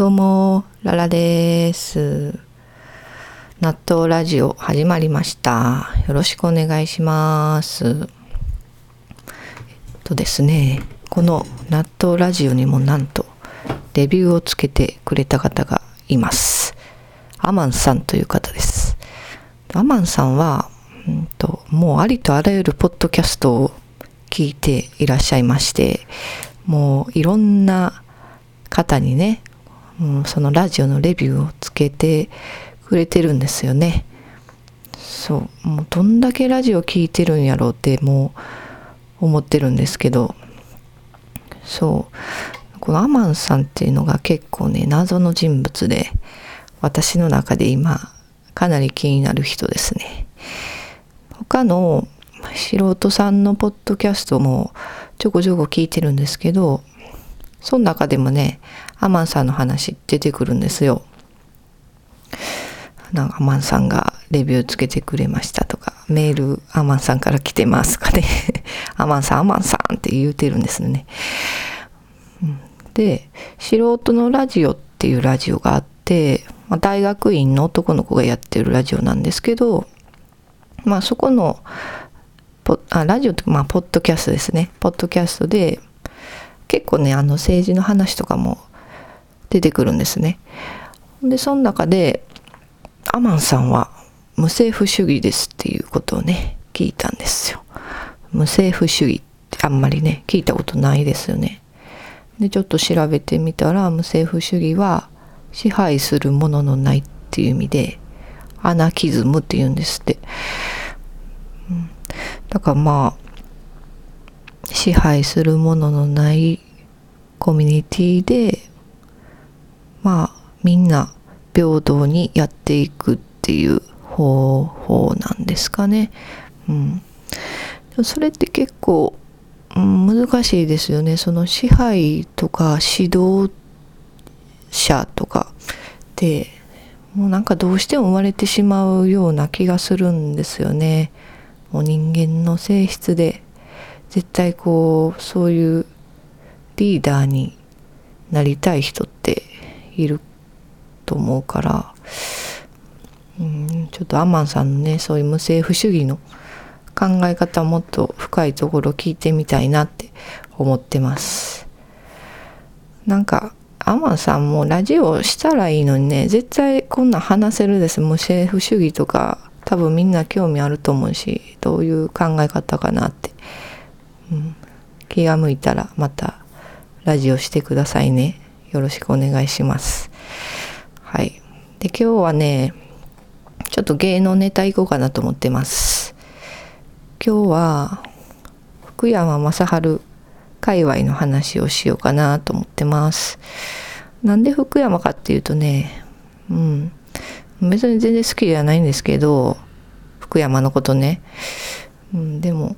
どうも、ララです。納豆ラジオ始まりました。よろしくお願いします。えっとですね、この納豆ラジオにもなんとレビューをつけてくれた方がいます。アマンさんという方です。アマンさんは、うんと、もうありとあらゆるポッドキャストを聞いていらっしゃいまして、もういろんな方にね、うん、そのラジオのレビューをつけてくれてるんですよね。そう、もうどんだけラジオ聞いてるんやろうってもう思ってるんですけど、そう、このアマンさんっていうのが結構ね、謎の人物で、私の中で今、かなり気になる人ですね。他の素人さんのポッドキャストもちょこちょこ聞いてるんですけど、その中でもね、アマンさんの話出てくるんですよ。なんかアマンさんがレビューつけてくれましたとか、メールアマンさんから来てますかね、アマンさん、アマンさんって言うてるんですね。で、素人のラジオっていうラジオがあって、まあ、大学院の男の子がやってるラジオなんですけど、まあそこのあラジオとかまあポッドキャストですね。ポッドキャストで結構ねあの政治の話とかも出てくるんですね。でその中でアマンさんは無政府主義ですっていうことをね聞いたんですよ。無政府主義ってあんまりね聞いたことないですよね。でちょっと調べてみたら無政府主義は支配するもののないっていう意味でアナキズムって言うんですって。うん、だからまあ支配するもののないコミュニティでまあみんな平等にやっていくっていう方法なんですかね。うん、それって結構、難しいですよね。その支配とか指導者とかってもうなんかどうしても生まれてしまうような気がするんですよね。もう人間の性質で絶対こうそういうリーダーになりたい人っていると思うから、うん、ちょっとアマンさんのねそういう無政府主義の考え方もっと深いところ聞いてみたいなって思ってます。なんかアマンさんもラジオしたらいいのにね絶対こんな話せるです無政府主義とか多分みんな興味あると思うしどういう考え方かなって、気が向いたらまたラジオしてくださいね。よろしくお願いします。はい。で今日はねちょっと芸能ネタいこうかなと思ってます。今日は福山雅治界隈の話をしようかなと思ってます。なんで福山かっていうとねうん。別に全然好きじゃないんですけど福山のことね、うん、でも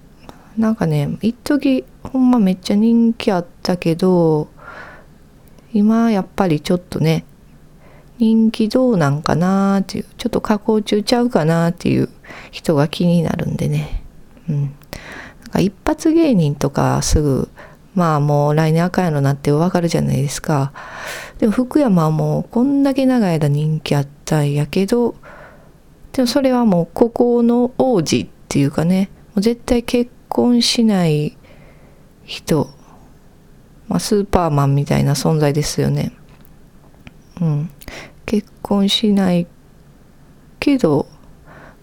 なんかね一時ほんまめっちゃ人気あったけど今やっぱりちょっとね人気どうなんかなっていうちょっと加工中ちゃうかなっていう人が気になるんでねうんなんか一発芸人とかすぐまあもう来年赤いのなってわかるじゃないですか。でも福山はもうこんだけ長い間人気あったんやけど、でもそれはもう孤高の王子っていうかね、もう絶対結婚しない人、まあスーパーマンみたいな存在ですよね。うん。結婚しないけど、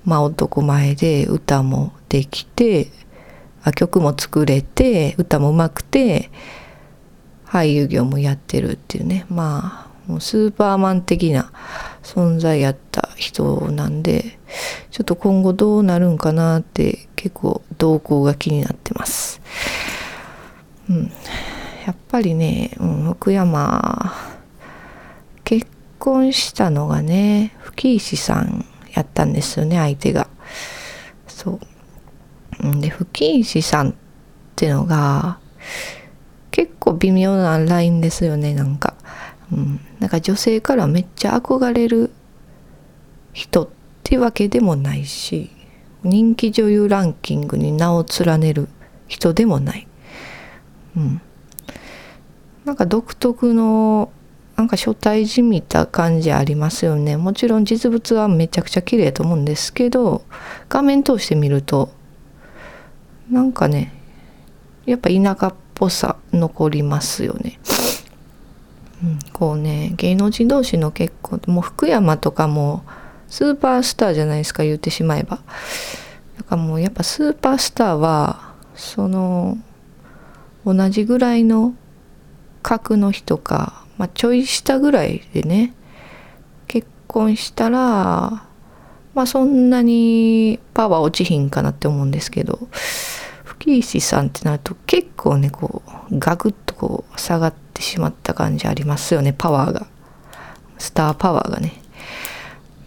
まあ男前で歌もできて、あ曲も作れて歌もうまくて俳優業もやってるっていうねまあもうスーパーマン的な存在やった人なんでちょっと今後どうなるんかなって結構動向が気になってます。うん、やっぱりね、うん、福山。結婚したのがね吹石さんやったんですよね相手が。そう。で吹石さんってのが結構微妙なラインですよねなんか、うん、なんか女性からめっちゃ憧れる人ってわけでもないし。人気女優ランキングに名を連ねる人でもない、うん、なんか独特のなんか初対じみた感じありますよね。もちろん実物はめちゃくちゃ綺麗と思うんですけど画面通してみるとなんかねやっぱ田舎っぽさ残りますよね。うん、こうね芸能人同士の結婚もう福山とかもスーパースターじゃないですか言ってしまえば。だからもうやっぱスーパースターはその同じぐらいの格の人かまあ、ちょい下ぐらいでね結婚したらまあそんなにパワー落ちひんかなって思うんですけど吹石さんってなると結構ねこうガクッとこう下がってしまった感じありますよねパワーがスターパワーがね。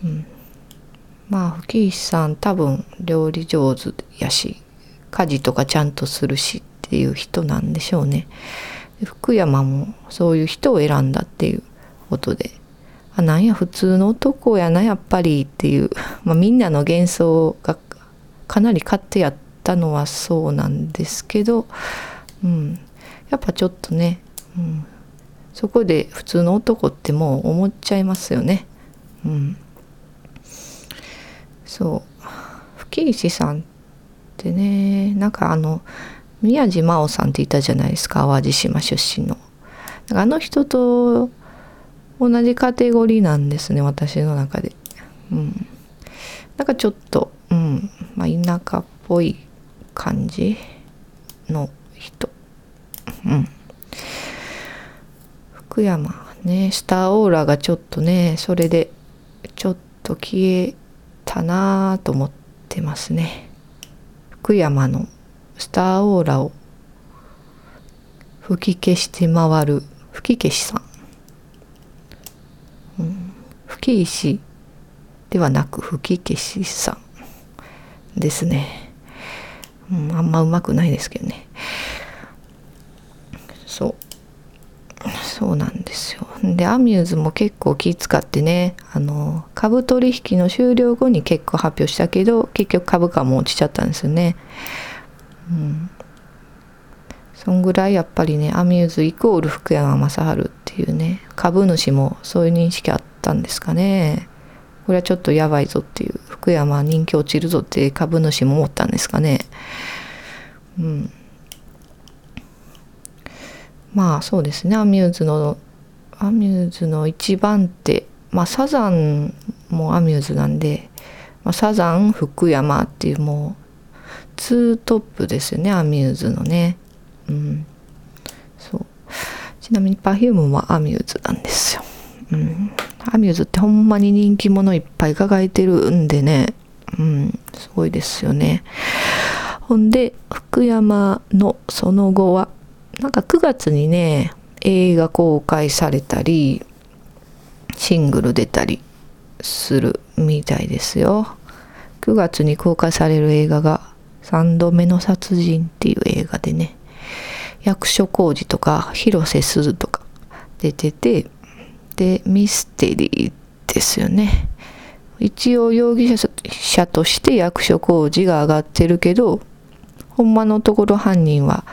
うん、まあ吹石さん多分料理上手やし家事とかちゃんとするしっていう人なんでしょうね。福山もそういう人を選んだっていうことであなんや普通の男やなやっぱりっていう、まあ、みんなの幻想がかなり勝手やったのはそうなんですけど、うん、やっぱちょっとね、うん、そこで普通の男ってもう思っちゃいますよね。うん、そう吹石さんってねなんかあの宮地真央さんっていたじゃないですか淡路島出身の。あの人と同じカテゴリーなんですね私の中で。うん、なんかちょっと、うんまあ、田舎っぽい感じの人。うん、福山ねスターオーラがちょっとねそれでちょっと消えたなと思ってますね。福山のスターオーラを吹き消して回る。吹き消しさん、うん、吹き石ではなく吹き消しさんですね、うん、あんまうまくないですけどね。そう。そうなんですよ。でアミューズも結構気使ってねあの株取引の終了後に結構発表したけど結局株価も落ちちゃったんですよね。うん、そんぐらいやっぱりねアミューズイコール福山雅治っていうね株主もそういう認識あったんですかね。これはちょっとやばいぞっていう福山人気落ちるぞって株主も思ったんですかね。うん。まあそうですね。アミューズのアミューズの一番手まあサザンもアミューズなんで、まあ、サザン福山っていうもうツートップですよね。アミューズのね。うん。そう。ちなみに Perfume もアミューズなんですよ。うん。アミューズってほんまに人気者いっぱい抱えてるんでね。うん。すごいですよね。ほんで福山のその後はなんか9月にね映画公開されたりシングル出たりするみたいですよ。9月に公開される映画が3度目の殺人っていう映画でね役所広司とか広瀬すずとか出ててでミステリーですよね。一応容疑者として役所広司が上がってるけどほんまのところ犯人は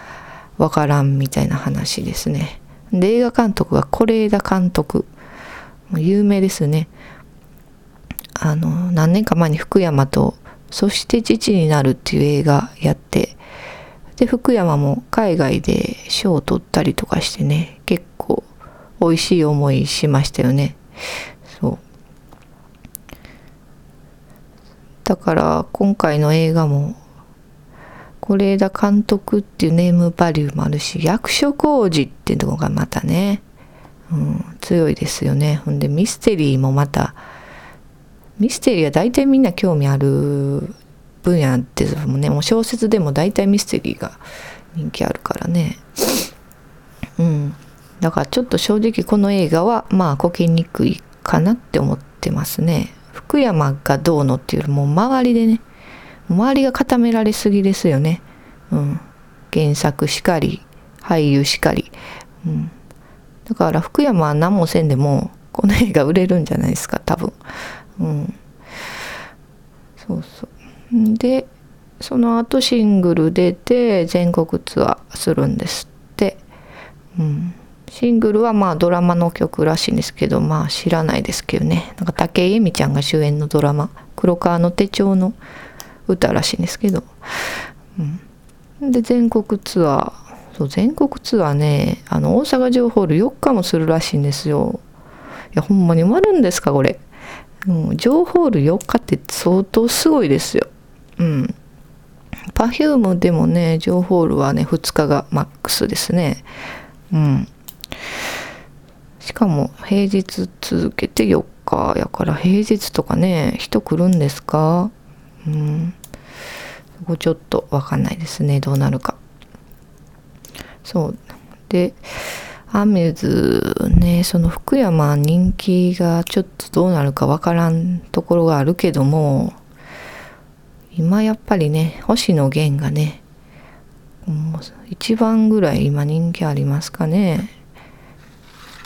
わからんみたいな話ですね。で映画監督は是枝監督。有名ですね。あの何年か前に福山とそして父になるっていう映画やってで福山も海外で賞を取ったりとかしてね結構美味しい思いしましたよね。そう。だから今回の映画も是枝監督っていうネームバリューもあるし役所広司っていうのがまたね、うん、強いですよね。ほんでミステリーもまたミステリーは大体みんな興味ある分野ですもんね。もう小説でも大体ミステリーが人気あるからね。うん。だからちょっと正直この映画はまあこけにくいかなって思ってますね。福山がどうのっていうよりも周りでね周りが固められすぎですよね。うん。原作しかり俳優しかり、うん、だから福山は何もせんでもこの映画売れるんじゃないですか多分。うん。そうそう。でその後シングル出て全国ツアーするんですって。うん。シングルはまあドラマの曲らしいんですけどまあ知らないですけどね。なんか武井絵美ちゃんが主演のドラマ「黒川の手帳」の歌らしいんですけど、うん、で全国ツアー。そう全国ツアーねあの大阪城ホール4日もするらしいんですよ。いやほんまに埋まるんですかこれ、うん、情ホール4日って相当すごいですよ。うん。Perfume でもね情ホールはね2日がマックスですね。うん。しかも平日続けて4日やから平日とかね人来るんですか？うん。そこちょっとわかんないですね。どうなるか。そう。でアミューズねその福山人気がちょっとどうなるかわからんところがあるけども今やっぱりね星野源がね一番ぐらい今人気ありますかね。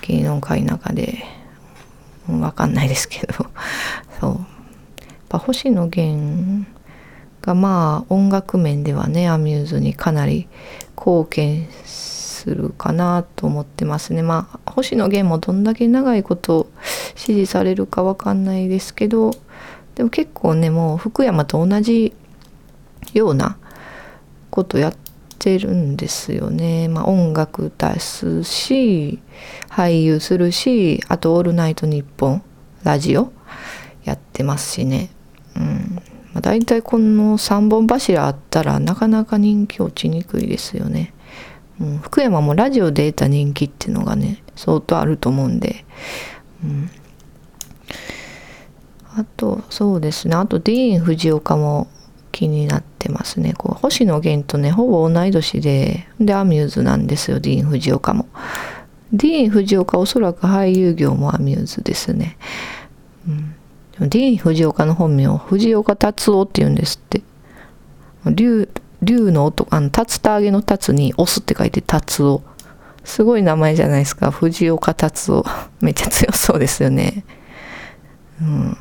芸能界の中で。わかんないですけど。そう。やっぱ星野源がまあ音楽面ではねアミューズにかなり貢献するかなと思ってますねまあ星野源もどんだけ長いこと支持されるかわかんないですけどでも結構ねもう福山と同じようなことやってるんですよね。まあ、音楽出すし俳優するしあと「オールナイトニッポン」ラジオやってますしね。うんまあ、大体この3本柱あったらなかなか人気落ちにくいですよね。うん、福山もラジオで得た人気っていうのがね相当あると思うんで。うん。あとそうですね。あとディーン・フジオカも気になってますね。こう星野源とねほぼ同い年ででアミューズなんですよディーン・フジオカも。ディーン・フジオカおそらく俳優業もアミューズですね、うん、ディーン・フジオカの本名藤岡達夫って言うんですって。竜竜の音あの竜田揚げの竜に「オス」って書いて達夫。すごい名前じゃないですか。藤岡達夫。めっちゃ強そうですよね。うん。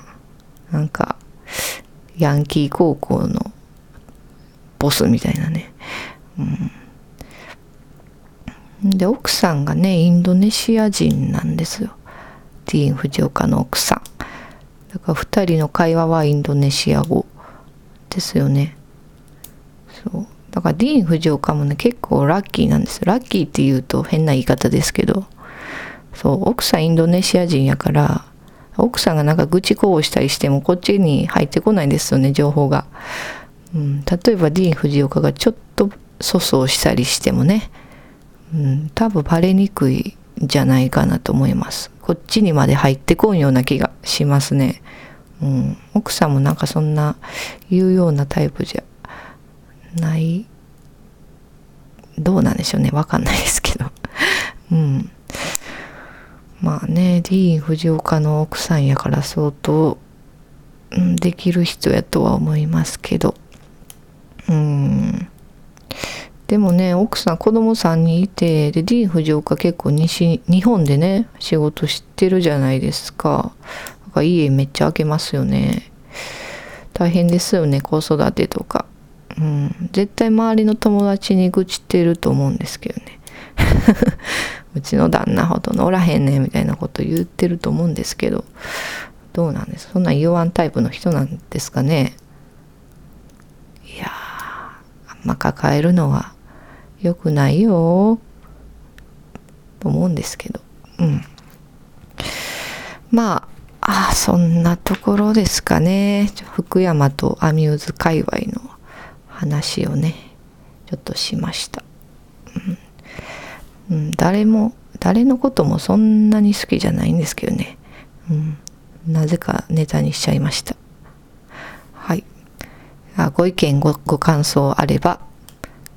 なんかヤンキー高校のボスみたいなね、うん、で奥さんがねインドネシア人なんですよ。ティーン・フジオカの奥さん。だから2人の会話はインドネシア語ですよね。そう。だからディーン・フジオカもね結構ラッキーなんです。ラッキーって言うと変な言い方ですけど。そう。奥さんインドネシア人やから奥さんがなんか愚痴こうしたりしてもこっちに入ってこないんですよね情報が、うん、例えばディーン・フジオカがちょっと粗相したりしてもね、うん、多分バレにくいじゃないかなと思います。こっちにまで入ってこんような気がしますね、うん、奥さんもなんかそんな言うようなタイプじゃない？どうなんでしょうね。わかんないですけど。うん。まあねディーン・藤岡の奥さんやから相当、うん、できる人やとは思いますけど。うん。でもね奥さん子供さんにいてでディーン・藤岡結構西日本でね仕事してるじゃないですか。か家めっちゃ開けますよね。大変ですよね子育てとか。うん。絶対周りの友達に愚痴ってると思うんですけどね。うちの旦那ほどのおらへんねんみたいなこと言ってると思うんですけど。どうなんです？そんな言わんタイプの人なんですかね。いやあんま抱えるのは良くないよ。と思うんですけど。うん。まああそんなところですかね。福山とアミューズ界隈の話をねちょっとしました、うん。うん、誰も誰のこともそんなに好きじゃないんですけどね、うん、なぜかネタにしちゃいました。はい。あご意見ごご感想あれば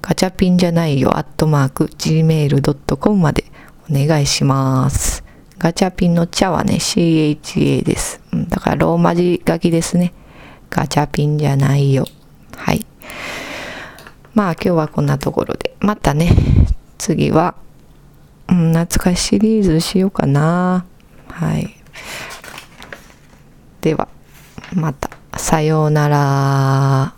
ガチャピンじゃないよアットマーク gmail.com までお願いしますガチャピンの茶はね CHA です、うん、だからローマ字書きですねガチャピンじゃないよはいまあ今日はこんなところでまたね次はうん、懐かしシリーズしようかな。はい。では、また。さようなら。